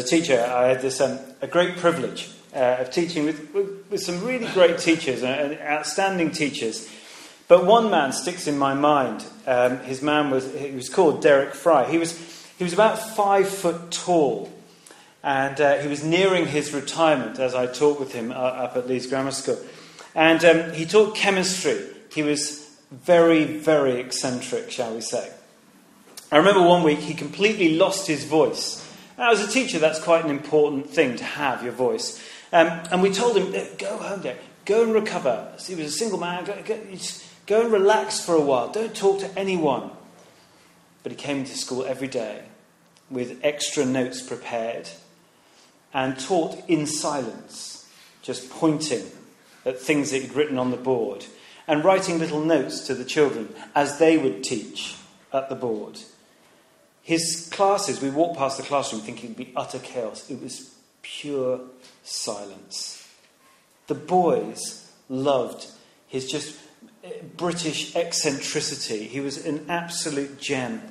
a teacher, I had this um, a great privilege uh, of teaching with, with, with, some really great teachers and, and, outstanding teachers. But one man sticks in my mind. Um, his man was he was called Derek Fry. He was he was about five foot tall, and uh, he was nearing his retirement as I talked with him uh, up at Leeds Grammar School. And um, he taught chemistry. He was very, very eccentric, shall we say. I remember one week he completely lost his voice. As a teacher, that's quite an important thing to have your voice. Um, and we told him, go home there, go and recover. He was a single man, go, go, go and relax for a while, don't talk to anyone. But he came into school every day with extra notes prepared and taught in silence, just pointing at things that he'd written on the board and writing little notes to the children as they would teach at the board. His classes, we walked past the classroom thinking it would be utter chaos. It was pure silence. The boys loved his just eh, British eccentricity. He was an absolute gem.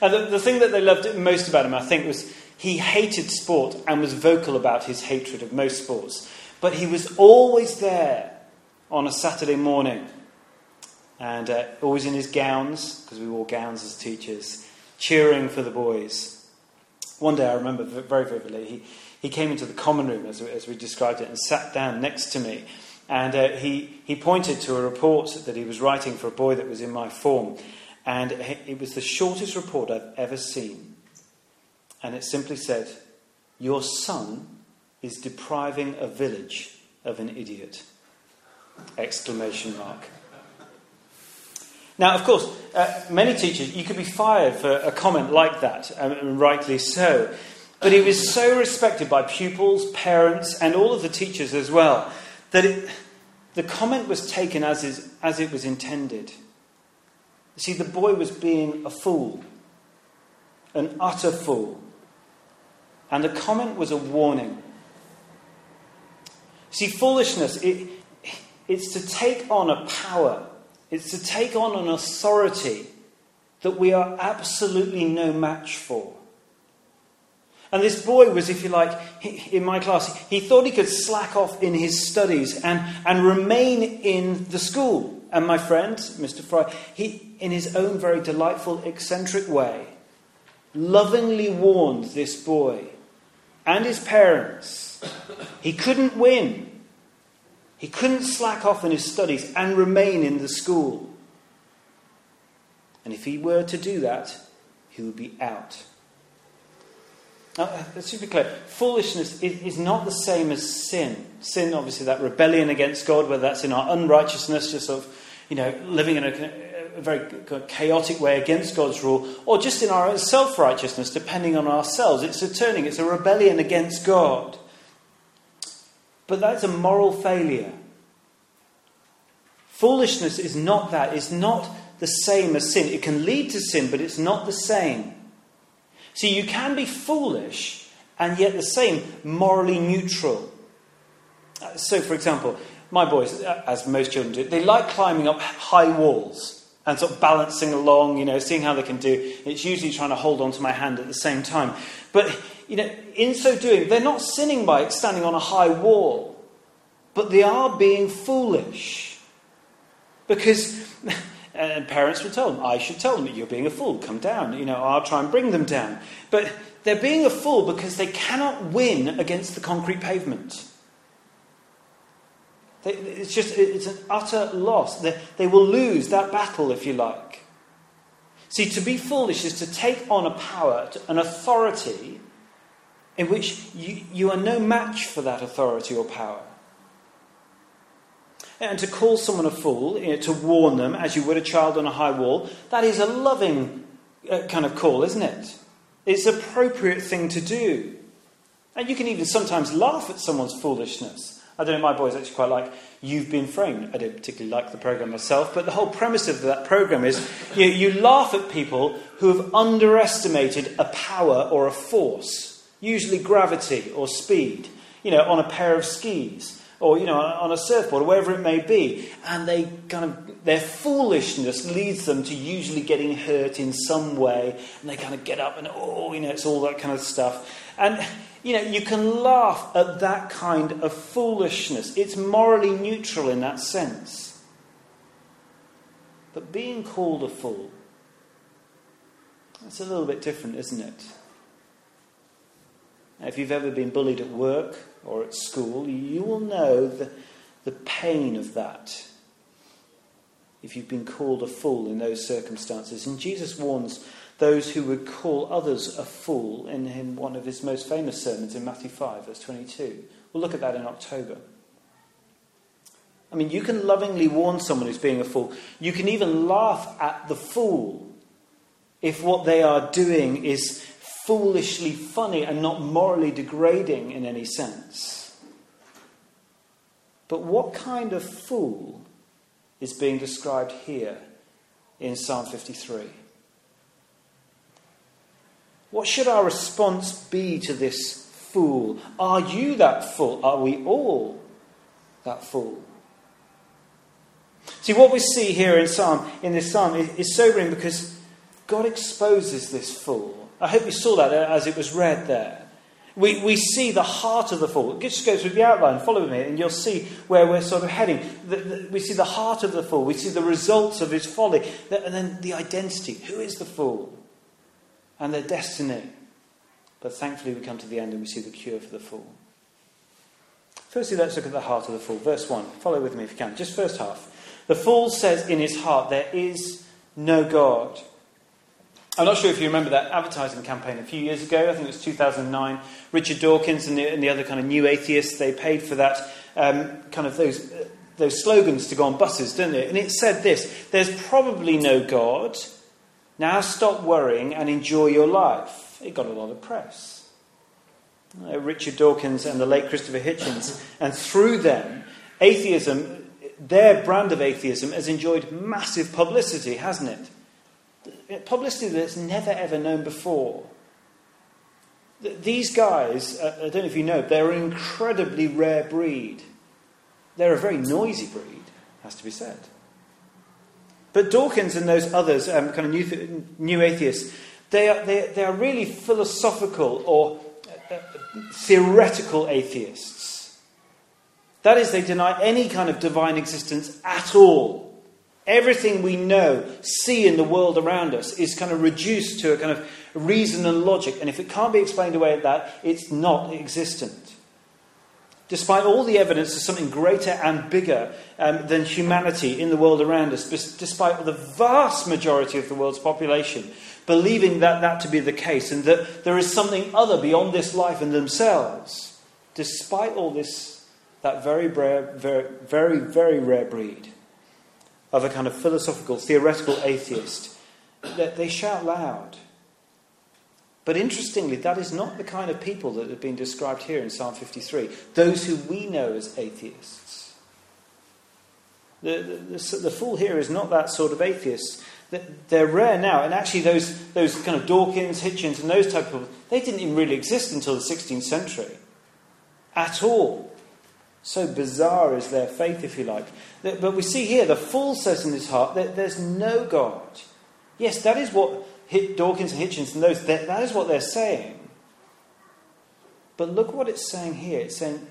And the, the thing that they loved most about him, I think, was he hated sport and was vocal about his hatred of most sports. But he was always there on a Saturday morning and uh, always in his gowns, because we wore gowns as teachers, cheering for the boys. One day I remember very vividly, he, he came into the common room, as, as we described it, and sat down next to me. And uh, he, he pointed to a report that he was writing for a boy that was in my form. And it was the shortest report I've ever seen. And it simply said, Your son is depriving a village of an idiot. Exclamation mark. Now, of course, uh, many teachers, you could be fired for a comment like that, um, and rightly so. But he was so respected by pupils, parents, and all of the teachers as well, that it, the comment was taken as, is, as it was intended. You see, the boy was being a fool, an utter fool. And the comment was a warning. See, foolishness, it, it's to take on a power, it's to take on an authority that we are absolutely no match for. And this boy was, if you like, in my class, he thought he could slack off in his studies and, and remain in the school. And my friend, Mr. Fry, he, in his own very delightful, eccentric way, lovingly warned this boy and his parents he couldn't win. He couldn't slack off in his studies and remain in the school. And if he were to do that, he would be out. Now, uh, let's just be clear. Foolishness is not the same as sin. Sin, obviously, that rebellion against God, whether that's in our unrighteousness, just sort of, you know, living in a, a very chaotic way against God's rule, or just in our self righteousness, depending on ourselves. It's a turning, it's a rebellion against God. But that's a moral failure. Foolishness is not that. It's not the same as sin. It can lead to sin, but it's not the same. See, you can be foolish and yet the same, morally neutral. Uh, so, for example, my boys, uh, as most children do, they like climbing up high walls and sort of balancing along, you know, seeing how they can do. It's usually trying to hold on to my hand at the same time. But, you know, in so doing, they're not sinning by standing on a high wall, but they are being foolish. Because And parents would tell them, I should tell them, you're being a fool, come down. You know, I'll try and bring them down. But they're being a fool because they cannot win against the concrete pavement. It's just, it's an utter loss. They will lose that battle, if you like. See, to be foolish is to take on a power, an authority, in which you, you are no match for that authority or power. And to call someone a fool, you know, to warn them as you would a child on a high wall, that is a loving uh, kind of call, isn't it? It's an appropriate thing to do. And you can even sometimes laugh at someone's foolishness. I don't know, my boys actually quite like You've Been Framed. I don't particularly like the program myself, but the whole premise of that program is you, you laugh at people who have underestimated a power or a force, usually gravity or speed, you know, on a pair of skis or you know on a surfboard or wherever it may be and they kind of their foolishness leads them to usually getting hurt in some way and they kind of get up and oh you know it's all that kind of stuff and You know, you can laugh at that kind of foolishness. It's morally neutral in that sense. But being called a fool, that's a little bit different, isn't it? Now, if you've ever been bullied at work or at school, you will know the, the pain of that. If you've been called a fool in those circumstances. And Jesus warns those who would call others a fool in, in one of his most famous sermons in Matthew 5, verse 22. We'll look at that in October. I mean, you can lovingly warn someone who's being a fool. You can even laugh at the fool if what they are doing is foolishly funny and not morally degrading in any sense. But what kind of fool is being described here in Psalm 53? What should our response be to this fool? Are you that fool? Are we all that fool? See, what we see here in Psalm, in this psalm, is, is sobering because God exposes this fool. I hope you saw that as it was read there. We, we see the heart of the fool. It just goes through the outline. Follow me, and you'll see where we're sort of heading. The, the, we see the heart of the fool. We see the results of his folly. And then the identity. Who is the fool? and their destiny. But thankfully, we come to the end and we see the cure for the fool. Firstly, let's look at the heart of the fool. Verse 1. Follow with me if you can. Just first half. The fool says in his heart, There is no God. I'm not sure if you remember that advertising campaign a few years ago. I think it was 2009. Richard Dawkins and the, and the other kind of new atheists, they paid for that um, kind of those, uh, those slogans to go on buses, didn't they? And it said this There's probably no God. Now stop worrying and enjoy your life. It got a lot of press. Uh, Richard Dawkins and the late Christopher Hitchens, and through them, atheism, their brand of atheism, has enjoyed massive publicity, hasn't it? Publicity that's never ever known before. These guys, uh, I don't know if you know, they're an incredibly rare breed. They're a very noisy breed, has to be said. But Dawkins and those others, um, kind of new, new atheists, they are, they, they are really philosophical or uh, uh, theoretical atheists. That is, they deny any kind of divine existence at all. Everything we know, see in the world around us is kind of reduced to a kind of reason and logic. And if it can't be explained away at that, it's not existent despite all the evidence of something greater and bigger um, than humanity in the world around us, despite the vast majority of the world's population believing that that to be the case and that there is something other beyond this life and themselves, despite all this, that very, rare, very, very, very rare breed of a kind of philosophical, theoretical atheist, that they shout loud but interestingly, that is not the kind of people that have been described here in Psalm 53, those who we know as atheists. The, the, the, the fool here is not that sort of atheist. They're rare now, and actually, those, those kind of Dawkins, Hitchens, and those type of people, they didn't even really exist until the 16th century at all. So bizarre is their faith, if you like. But we see here the fool says in his heart that there's no God. Yes, that is what Dawkins and Hitchens and those, that, that is what they're saying. But look what it's saying here. It's saying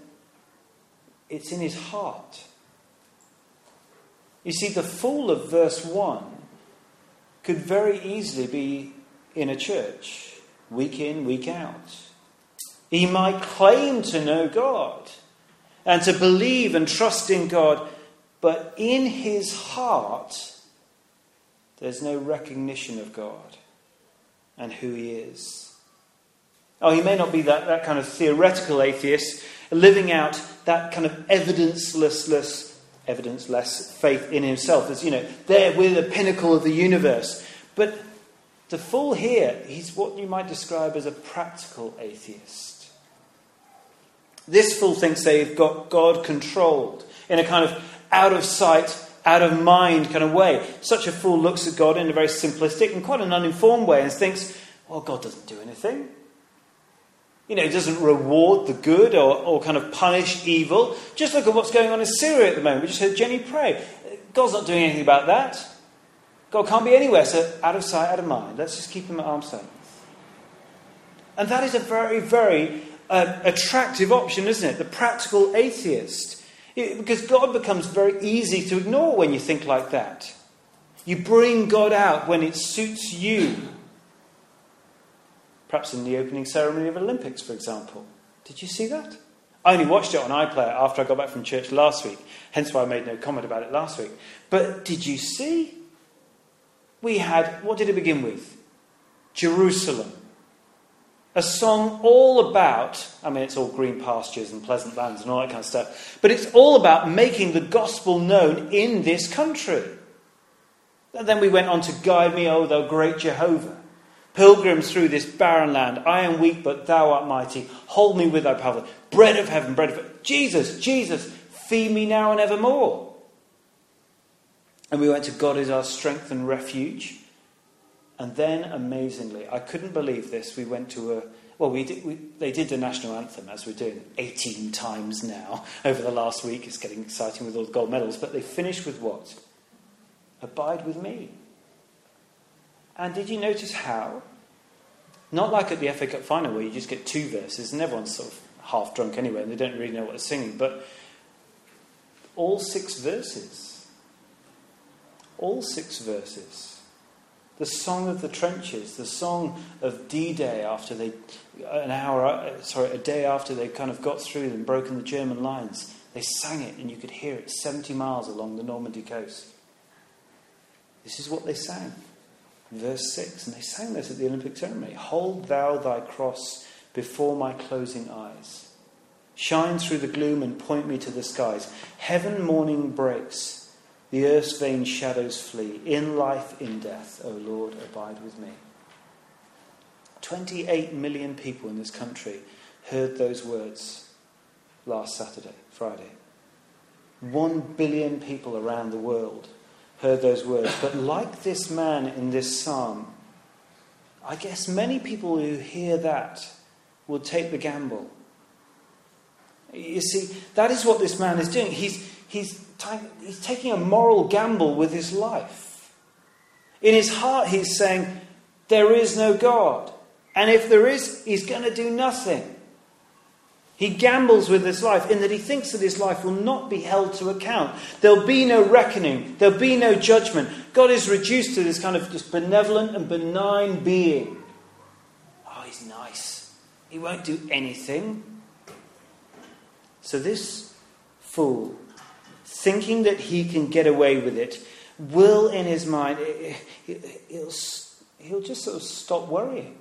it's in his heart. You see, the fool of verse 1 could very easily be in a church, week in, week out. He might claim to know God and to believe and trust in God, but in his heart, there's no recognition of God and who he is. Oh, he may not be that, that kind of theoretical atheist, living out that kind of evidenceless, evidenceless faith in himself, as you know, there we're the pinnacle of the universe. But the fool here, he's what you might describe as a practical atheist. This fool thinks they've got God controlled in a kind of out of sight, out of mind kind of way. Such a fool looks at God in a very simplistic and quite an uninformed way and thinks, well, God doesn't do anything. You know, he doesn't reward the good or, or kind of punish evil. Just look at what's going on in Syria at the moment. We just heard Jenny pray. God's not doing anything about that. God can't be anywhere, so out of sight, out of mind. Let's just keep him at arm's length. And that is a very, very uh, attractive option, isn't it? The practical atheist. It, because God becomes very easy to ignore when you think like that. You bring God out when it suits you. Perhaps in the opening ceremony of Olympics, for example. Did you see that? I only watched it on iPlayer after I got back from church last week, hence why I made no comment about it last week. But did you see? We had, what did it begin with? Jerusalem. A song all about, I mean, it's all green pastures and pleasant lands and all that kind of stuff, but it's all about making the gospel known in this country. And then we went on to Guide Me, O thou great Jehovah. Pilgrims through this barren land, I am weak, but thou art mighty. Hold me with thy power. Bread of heaven, bread of. Jesus, Jesus, feed me now and evermore. And we went to God is our strength and refuge. And then, amazingly, I couldn't believe this. We went to a well, we did, we, they did the national anthem as we're doing 18 times now over the last week. It's getting exciting with all the gold medals. But they finished with what? Abide with me. And did you notice how? Not like at the FA Cup final where you just get two verses and everyone's sort of half drunk anyway and they don't really know what they're singing, but all six verses. All six verses. The song of the trenches, the song of D Day after they, an hour, uh, sorry, a day after they kind of got through and broken the German lines. They sang it and you could hear it 70 miles along the Normandy coast. This is what they sang verse 6. And they sang this at the Olympic ceremony Hold thou thy cross before my closing eyes. Shine through the gloom and point me to the skies. Heaven morning breaks, the earth's vain shadows flee. In life, in death, O Lord, abide with me. 28 million people in this country heard those words last Saturday, Friday. One billion people around the world heard those words. But like this man in this psalm, I guess many people who hear that will take the gamble. You see, that is what this man is doing. He's, he's, t- he's taking a moral gamble with his life. In his heart, he's saying, There is no God. And if there is, he's going to do nothing. He gambles with his life in that he thinks that his life will not be held to account. There'll be no reckoning. There'll be no judgment. God is reduced to this kind of just benevolent and benign being. Oh, he's nice. He won't do anything. So this fool, thinking that he can get away with it, will in his mind, he'll, he'll just sort of stop worrying,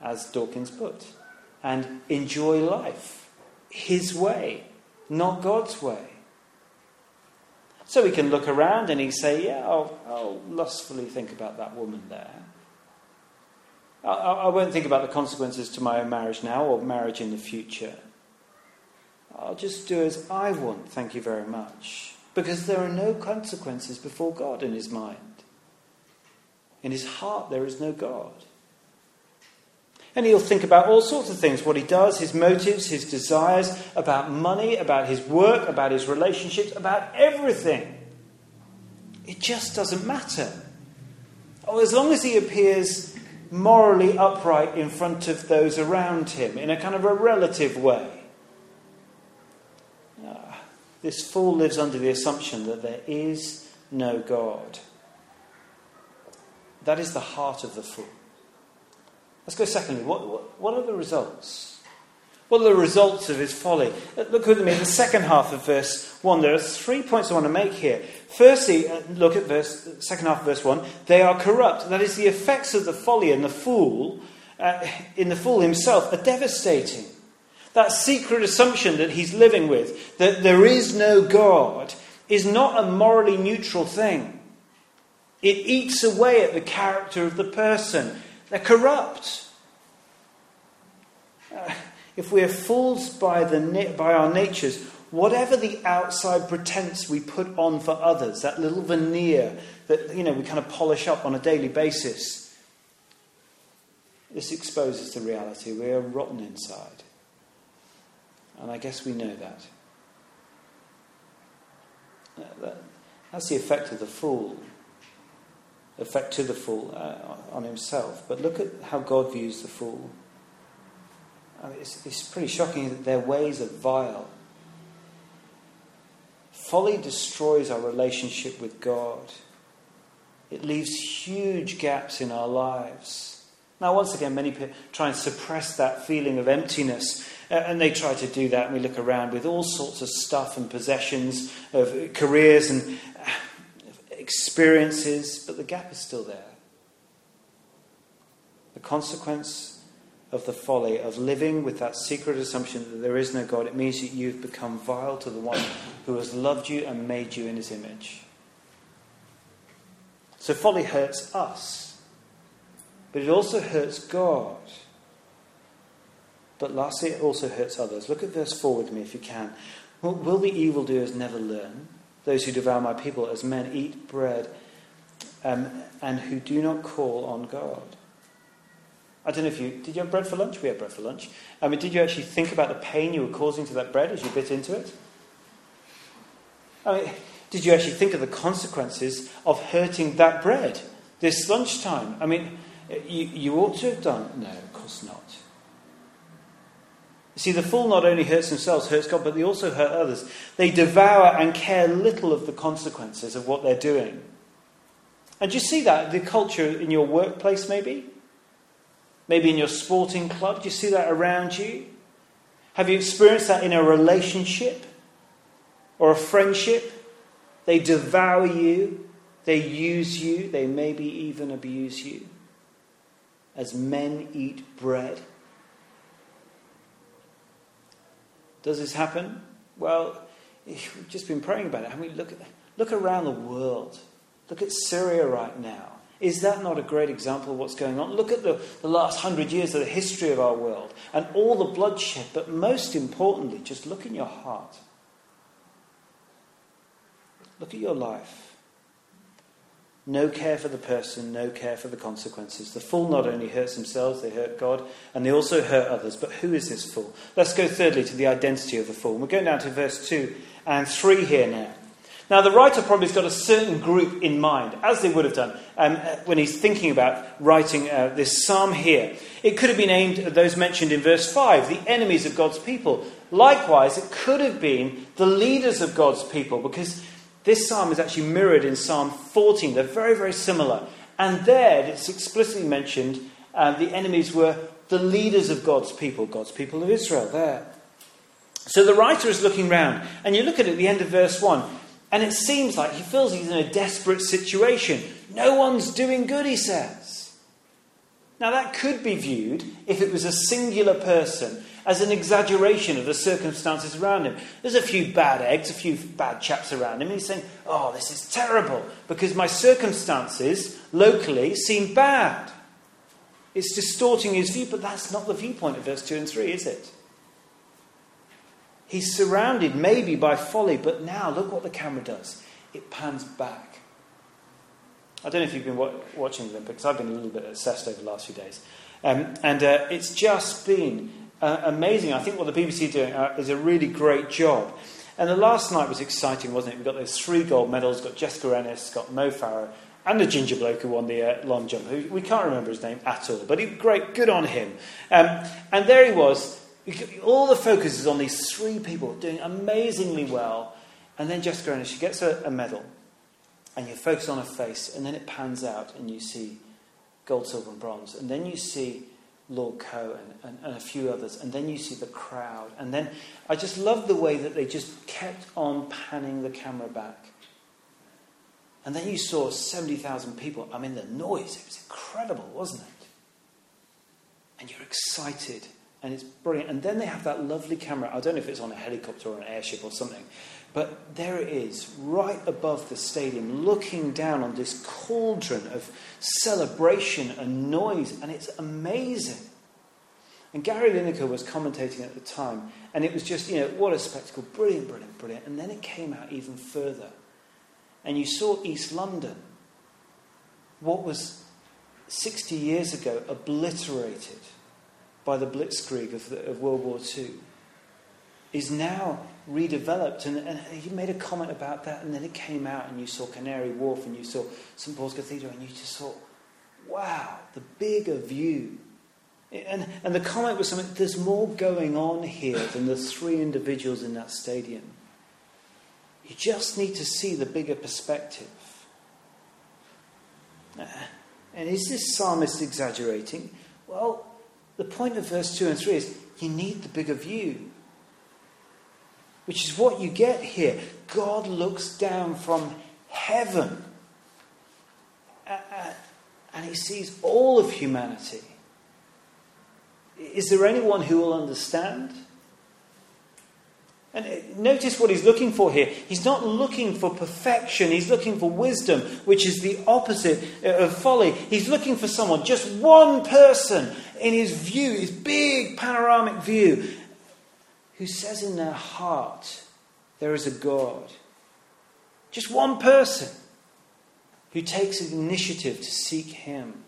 as Dawkins put, and enjoy life his way, not God's way. So he can look around and he say, Yeah, I'll, I'll lustfully think about that woman there. I, I won't think about the consequences to my own marriage now or marriage in the future. I'll just do as I want, thank you very much. Because there are no consequences before God in his mind. In his heart, there is no God. And he'll think about all sorts of things what he does, his motives, his desires, about money, about his work, about his relationships, about everything. It just doesn't matter. Oh, as long as he appears morally upright in front of those around him in a kind of a relative way. This fool lives under the assumption that there is no God. That is the heart of the fool. Let's go secondly. What, what, what, are the results? What are the results of his folly? Uh, look with me in the second half of verse 1. There are three points I want to make here. Firstly, uh, look at verse, second half of verse 1. They are corrupt. That is, the effects of the folly and the fool, uh, in the fool himself, are devastating. That secret assumption that he's living with, that there is no God, is not a morally neutral thing. It eats away at the character of the person. They're corrupt. Uh, if we're fooled by, the, by our natures, whatever the outside pretense we put on for others, that little veneer that you know we kind of polish up on a daily basis, this exposes the reality. We are rotten inside. And I guess we know that. Uh, that's the effect of the fool effect to the fool uh, on himself. But look at how God views the fool. I mean, it's, it's pretty shocking that their ways are vile. Folly destroys our relationship with God. It leaves huge gaps in our lives. Now, once again, many people try and suppress that feeling of emptiness, uh, and they try to do that. And we look around with all sorts of stuff and possessions, of careers and uh, experiences, but the gap is still there. The consequence of the folly of living with that secret assumption that there is no God, it means that you've become vile to the one who has loved you and made you in his image. So folly hurts us, but it also hurts God. But lastly, it also hurts others. Look at verse 4 with me if you can. Will the evildoers never learn? Those who devour my people as men eat bread um, and who do not call on God. I don't know if you did you have bread for lunch? We had bread for lunch. I mean, did you actually think about the pain you were causing to that bread as you bit into it? I mean, did you actually think of the consequences of hurting that bread this lunchtime? I mean, you, you ought to have done. No, of course not. See, the fool not only hurts themselves, hurts God, but they also hurt others. They devour and care little of the consequences of what they're doing. And do you see that? The culture in your workplace, maybe? Maybe in your sporting club? Do you see that around you? Have you experienced that in a relationship or a friendship? They devour you, they use you, they maybe even abuse you. As men eat bread. Does this happen? Well, we've just been praying about it. I mean, look, at, look around the world. Look at Syria right now. Is that not a great example of what's going on? Look at the, the last hundred years of the history of our world and all the bloodshed, but most importantly, just look in your heart. Look at your life. No care for the person, no care for the consequences. The fool not only hurts themselves, they hurt God, and they also hurt others. But who is this fool? Let's go thirdly to the identity of the fool. We're going down to verse 2 and 3 here now. Now, the writer probably has got a certain group in mind, as they would have done um, when he's thinking about writing uh, this psalm here. It could have been aimed at those mentioned in verse 5, the enemies of God's people. Likewise, it could have been the leaders of God's people, because this psalm is actually mirrored in Psalm 14. They're very, very similar. And there, it's explicitly mentioned uh, the enemies were the leaders of God's people, God's people of Israel, there. So the writer is looking round, and you look at it at the end of verse 1, and it seems like he feels he's in a desperate situation. No one's doing good, he says. Now, that could be viewed, if it was a singular person, as an exaggeration of the circumstances around him. There's a few bad eggs, a few bad chaps around him, and he's saying, Oh, this is terrible because my circumstances locally seem bad. It's distorting his view, but that's not the viewpoint of verse 2 and 3, is it? He's surrounded maybe by folly, but now look what the camera does. It pans back. I don't know if you've been watching the Olympics. I've been a little bit obsessed over the last few days. Um, and uh, it's just been uh, amazing. I think what the BBC are doing uh, is a really great job. And the last night was exciting, wasn't it? We got those three gold medals. Got Jessica Ennis, got Mo Farah, and the ginger bloke who won the uh, long jump. Who, we can't remember his name at all, but he, great, good on him. Um, and there he was. All the focus is on these three people doing amazingly well. And then Jessica Ennis, she gets a, a medal, and you focus on her face, and then it pans out, and you see gold, silver, and bronze. And then you see Lord Coe and, and, and, a few others, and then you see the crowd. And then I just love the way that they just kept on panning the camera back. And then you saw 70,000 people. I mean, the noise, it was incredible, wasn't it? And you're excited, and it's brilliant. And then they have that lovely camera. I don't know if it's on a helicopter or an airship or something, but there it is, right above the stadium, looking down on this cauldron of celebration and noise, and it's amazing. And Gary Lineker was commentating at the time, and it was just, you know, what a spectacle. Brilliant, brilliant, brilliant. And then it came out even further. And you saw East London, what was 60 years ago obliterated by the blitzkrieg of, the, of World War II, is now redeveloped. And, and, he made a comment about that, and then it came out, and you saw Canary Wharf, and you saw St Paul's Cathedral, and you just thought, wow, the bigger view And, and the comment was something, there's more going on here than the three individuals in that stadium. You just need to see the bigger perspective. Uh, and is this psalmist exaggerating? Well, the point of verse 2 and 3 is you need the bigger view. Which is what you get here. God looks down from heaven uh, uh, and he sees all of humanity. Is there anyone who will understand? And uh, notice what he's looking for here. He's not looking for perfection, he's looking for wisdom, which is the opposite of folly. He's looking for someone, just one person in his view, his big panoramic view, who says in their heart, There is a God. Just one person who takes initiative to seek him.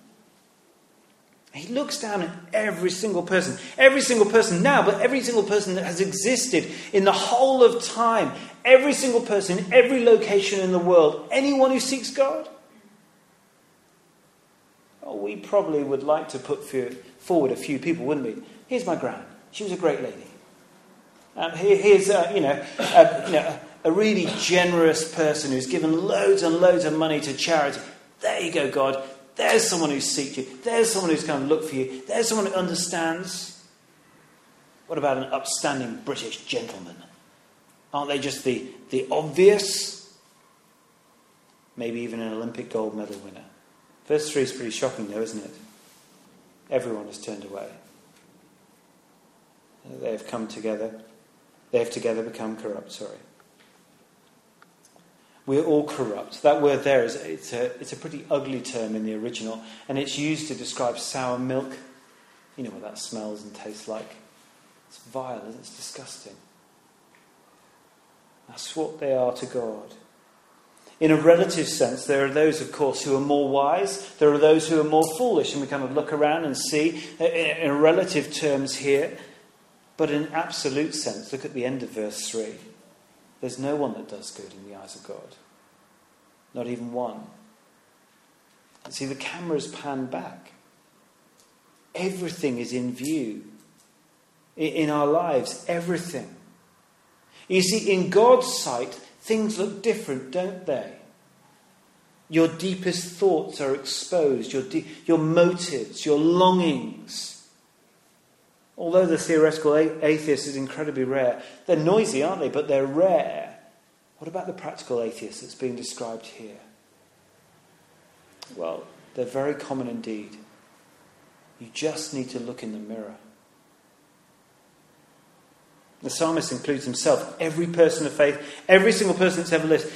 He looks down at every single person, every single person now, but every single person that has existed in the whole of time, every single person, every location in the world, anyone who seeks God. Oh, we probably would like to put forward a few people, wouldn't we? Here's my gran. She was a great lady. Um, here, here's, uh, you know, uh, you know, a really generous person who's given loads and loads of money to charity. There you go, God. There's someone who seeks you. There's someone who's going to look for you. There's someone who understands. What about an upstanding British gentleman? Aren't they just the, the obvious? Maybe even an Olympic gold medal winner. Verse 3 is pretty shocking, though, isn't it? Everyone has turned away. They have come together. They have together become corrupt, sorry. We're all corrupt. That word there is it's a, it's a pretty ugly term in the original, and it's used to describe sour milk. You know what that smells and tastes like. It's vile, it's disgusting. That's what they are to God. In a relative sense, there are those, of course, who are more wise. There are those who are more foolish, and we kind of look around and see, in relative terms here. But in absolute sense, look at the end of verse 3. There's no one that does good in the eyes of God. Not even one. See, the camera's panned back. Everything is in view. In our lives, everything. You see, in God's sight, things look different, don't they? Your deepest thoughts are exposed, your, de- your motives, your longings Although the theoretical atheist is incredibly rare, they're noisy, aren't they? But they're rare. What about the practical atheist that's being described here? Well, they're very common indeed. You just need to look in the mirror. The psalmist includes himself, every person of faith, every single person that's ever lived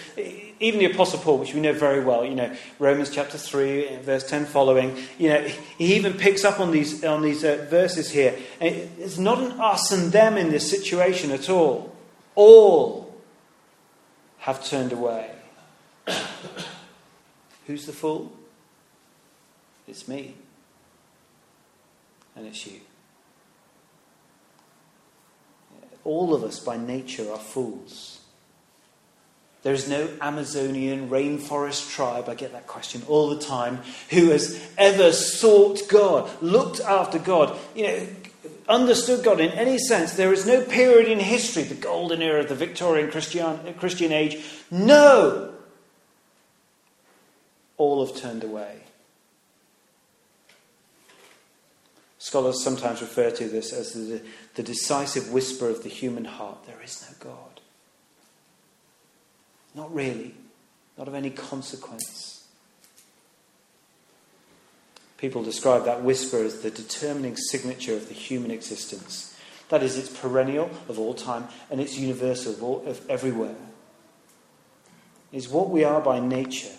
even the Apostle Paul, which we know very well, you know, Romans chapter 3, verse 10 following, you know, he even picks up on these, on these uh, verses here. It's not an us and them in this situation at all. All have turned away. Who's the fool? It's me. And it's you. All of us by nature are fools. There is no Amazonian rainforest tribe, I get that question all the time, who has ever sought God, looked after God, you know, understood God in any sense. There is no period in history, the golden era of the Victorian Christian, Christian age. No! All have turned away. Scholars sometimes refer to this as the, the decisive whisper of the human heart there is no God. Not really. Not of any consequence. People describe that whisper as the determining signature of the human existence. That is, it's perennial of all time and it's universal of, all, of everywhere. Is what we are by nature.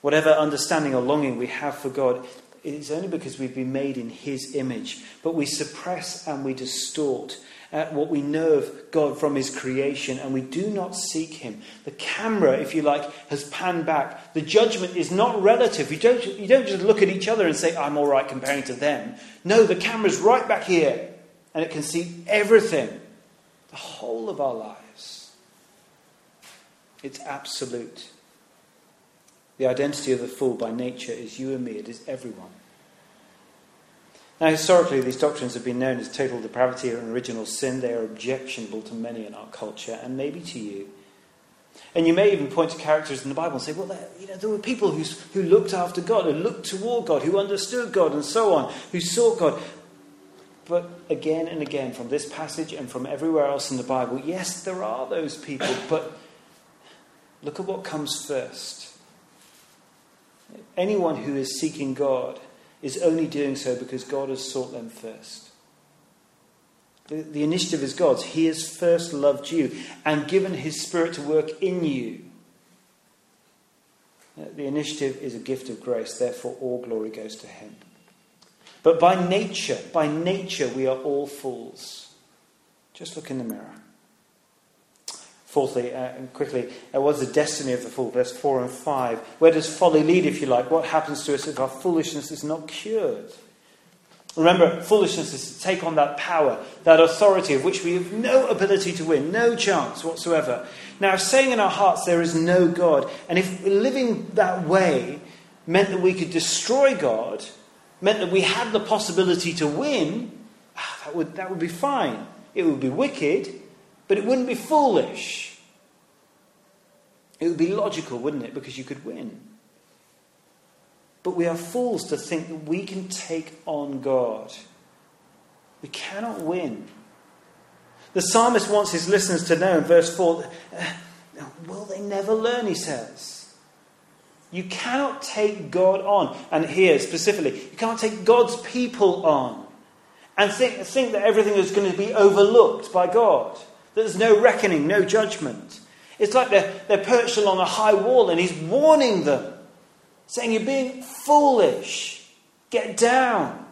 Whatever understanding or longing we have for God, it is only because we've been made in His image. But we suppress and we distort at what we know of God from His creation, and we do not seek Him. The camera, if you like, has panned back. The judgment is not relative. You don't, you don't just look at each other and say, I'm all right comparing to them. No, the camera's right back here, and it can see everything, the whole of our lives. It's absolute. The identity of the fool by nature is you and me, it is everyone. Now, historically, these doctrines have been known as total depravity and original sin. They are objectionable to many in our culture, and maybe to you. And you may even point to characters in the Bible and say, well, you know, there were people who, who looked after God, who looked toward God, who understood God, and so on, who sought God. But again and again, from this passage and from everywhere else in the Bible, yes, there are those people, but look at what comes first. Anyone who is seeking God is only doing so because God has sought them first. The, the initiative is God's. He has first loved you and given His Spirit to work in you. Uh, the initiative is a gift of grace, therefore, all glory goes to Him. But by nature, by nature, we are all fools. Just look in the mirror. Fourthly, uh, and quickly, uh, what's the destiny of the fool? Verse 4 and 5. Where does folly lead, if you like? What happens to us if our foolishness is not cured? Remember, foolishness is to take on that power, that authority of which we have no ability to win, no chance whatsoever. Now, saying in our hearts there is no God, and if living that way meant that we could destroy God, meant that we had the possibility to win, ah, that would, that would be fine. It would be wicked, but it wouldn't be foolish. It would be logical, wouldn't it? Because you could win. But we are fools to think that we can take on God. We cannot win. The psalmist wants his listeners to know in verse 4 uh, will they never learn, he says. You cannot take God on. And here specifically, you can't take God's people on and think, think that everything is going to be overlooked by God. There's no reckoning, no judgment. It's like they're, they're perched along a high wall and he's warning them saying, You're being foolish. Get down.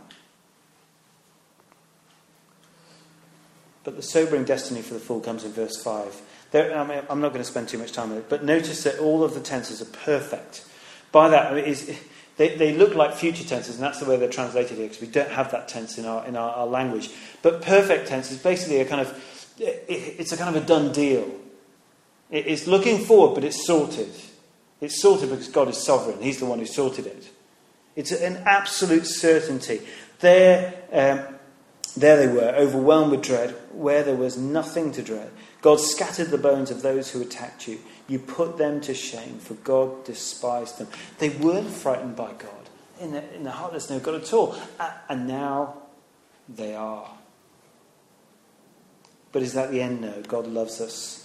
But the sobering destiny for the fool comes in verse 5. There, I mean, I'm not going to spend too much time on it, but notice that all of the tenses are perfect. By that, I mean, is, they, they look like future tenses, and that's the way they're translated here, because we don't have that tense in our, in our, our language. But perfect tense is basically a kind of, it, it's a kind of a done deal. It, it's looking forward, but it's sorted. It's sorted because God is sovereign. He's the one who sorted it. It's an absolute certainty. There, um, there they were, overwhelmed with dread, where there was nothing to dread. God scattered the bones of those who attacked you. You put them to shame, for God despised them. They weren't frightened by God. In the, in the heart, there's no God at all. And now they are. But is that the end? No. God loves us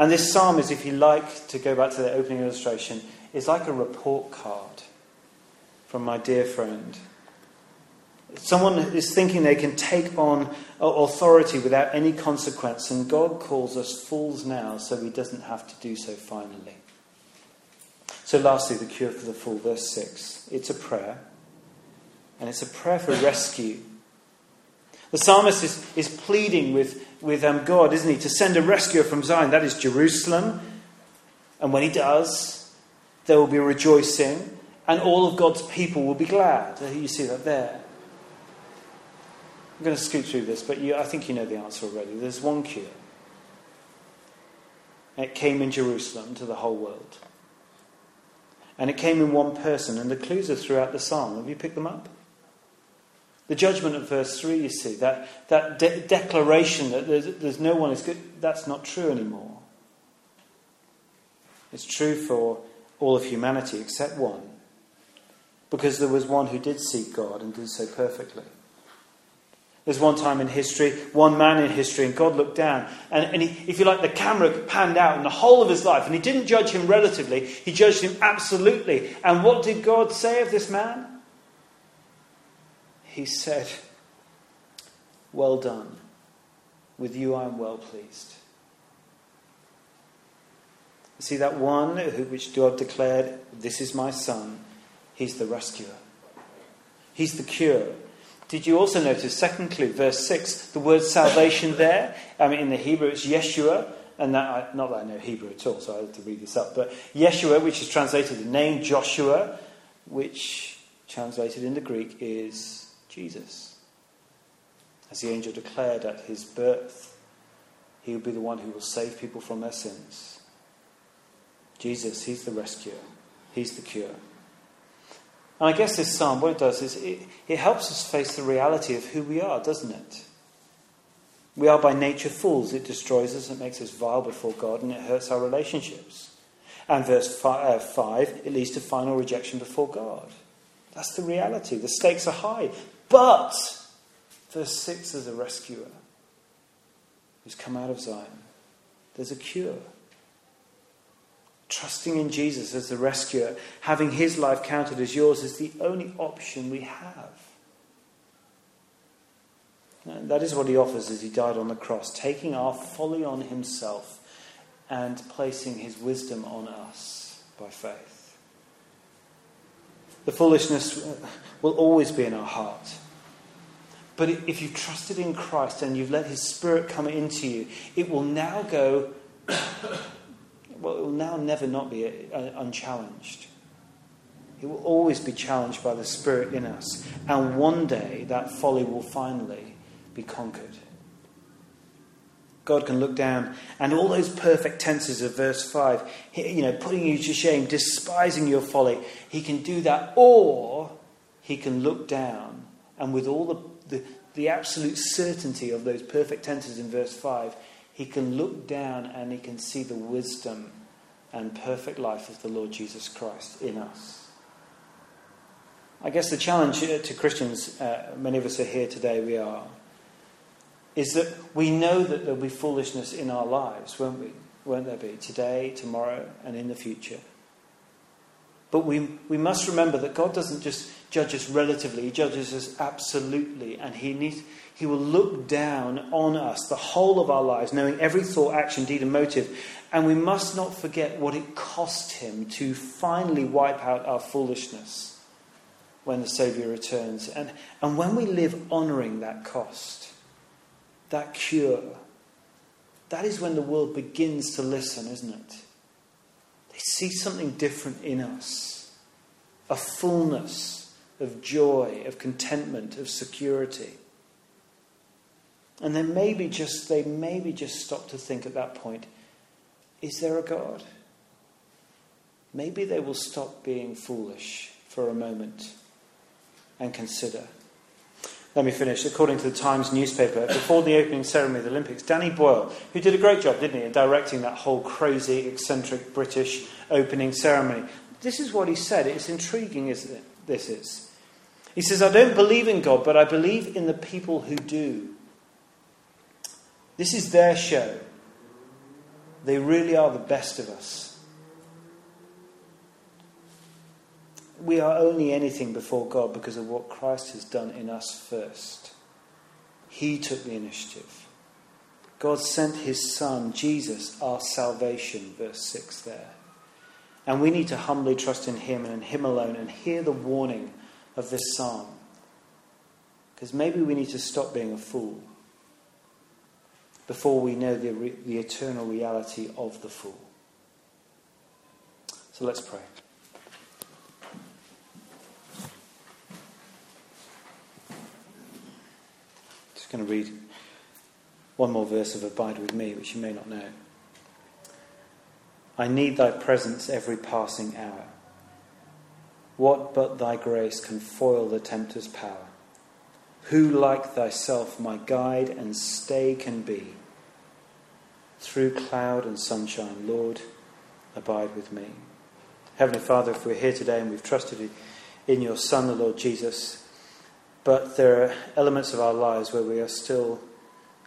and this psalm is, if you like, to go back to the opening illustration, is like a report card from my dear friend. Someone is thinking they can take on authority without any consequence, and God calls us fools now so he doesn't have to do so finally. So, lastly, the cure for the fool, verse 6. It's a prayer, and it's a prayer for rescue. The psalmist is, is pleading with with um, God, isn't he? To send a rescuer from Zion, that is Jerusalem. And when he does, there will be rejoicing, and all of God's people will be glad. You see that there. I'm going to scoot through this, but you, I think you know the answer already. There's one cure. It came in Jerusalem to the whole world. And it came in one person, and the clues are throughout the psalm. Have you picked them up? The judgment of verse 3, you see, that, that de- declaration that there's, there's no one is good, that's not true anymore. It's true for all of humanity except one. Because there was one who did seek God and did so perfectly. There's one time in history, one man in history, and God looked down. And, and he, if you like, the camera panned out in the whole of his life. And he didn't judge him relatively, he judged him absolutely. And what did God say of this man? He said, Well done. With you I am well pleased. See, that one who, which God declared, This is my son, he's the rescuer, he's the cure. Did you also notice, second clue, verse 6, the word salvation there? I mean, in the Hebrew it's Yeshua, and that, not that I know Hebrew at all, so I had to read this up, but Yeshua, which is translated the name Joshua, which translated into Greek is Jesus. As the angel declared at his birth, he will be the one who will save people from their sins. Jesus, he's the rescuer, he's the cure. And I guess this psalm, what it does is it, it helps us face the reality of who we are, doesn't it? We are by nature fools. It destroys us, it makes us vile before God, and it hurts our relationships. And verse 5, uh, five it leads to final rejection before God. That's the reality. The stakes are high. But, verse 6, there's a rescuer who's come out of Zion. There's a cure. Trusting in Jesus as the rescuer, having his life counted as yours, is the only option we have. And that is what he offers as he died on the cross, taking our folly on himself and placing his wisdom on us by faith. The foolishness will always be in our heart. But if you've trusted in Christ and you've let his spirit come into you, it will now go, well, it will now never not be uh, unchallenged. It will always be challenged by the spirit in us. And one day that folly will finally be conquered. God can look down and all those perfect tenses of verse 5, you know, putting you to shame, despising your folly, he can do that, or he can look down and with all the, the, the absolute certainty of those perfect tenses in verse 5, he can look down and he can see the wisdom and perfect life of the Lord Jesus Christ in us. I guess the challenge to Christians, uh, many of us are here today, we are is that we know that there'll be foolishness in our lives, won't we? Won't there be? Today, tomorrow, and in the future. But we, we must remember that God doesn't just judge us relatively, He judges us absolutely. And He, needs, he will look down on us, the whole of our lives, knowing every thought, action, deed, and motive. And we must not forget what it cost Him to finally wipe out our foolishness when the Saviour returns. And, and when we live honouring that cost, that cure, that is when the world begins to listen, isn't it? See something different in us a fullness of joy, of contentment, of security. And then maybe just they maybe just stop to think at that point, is there a God? Maybe they will stop being foolish for a moment and consider. Let me finish. According to the Times newspaper, before the opening ceremony of the Olympics, Danny Boyle, who did a great job, didn't he, in directing that whole crazy, eccentric British opening ceremony, this is what he said. It's intriguing, isn't it? This is. He says, I don't believe in God, but I believe in the people who do. This is their show. They really are the best of us. We are only anything before God because of what Christ has done in us first. He took the initiative. God sent his Son, Jesus, our salvation, verse 6 there. And we need to humbly trust in him and in him alone and hear the warning of this psalm. Because maybe we need to stop being a fool before we know the, the eternal reality of the fool. So let's pray. Going to read one more verse of Abide with Me, which you may not know. I need thy presence every passing hour. What but thy grace can foil the tempter's power? Who like thyself my guide and stay can be? Through cloud and sunshine, Lord, abide with me. Heavenly Father, if we're here today and we've trusted in your Son, the Lord Jesus, but there are elements of our lives where we are still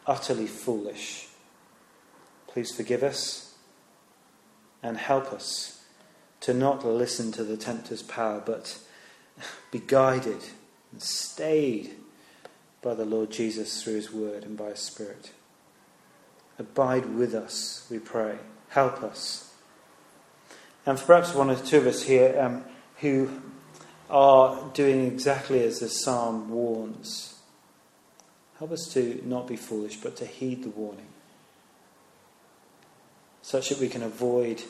utterly foolish. Please forgive us and help us to not listen to the tempter's power, but be guided and stayed by the Lord Jesus through his word and by his spirit. Abide with us, we pray. Help us. And perhaps one or two of us here um, who are doing exactly as the psalm warns. Help us to not be foolish, but to heed the warning, such that we can avoid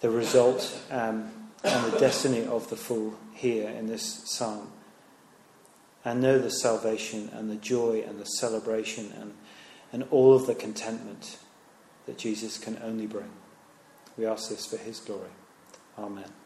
the result um, and the destiny of the fool here in this psalm, and know the salvation and the joy and the celebration and, and all of the contentment that Jesus can only bring. We ask this for his glory. Amen.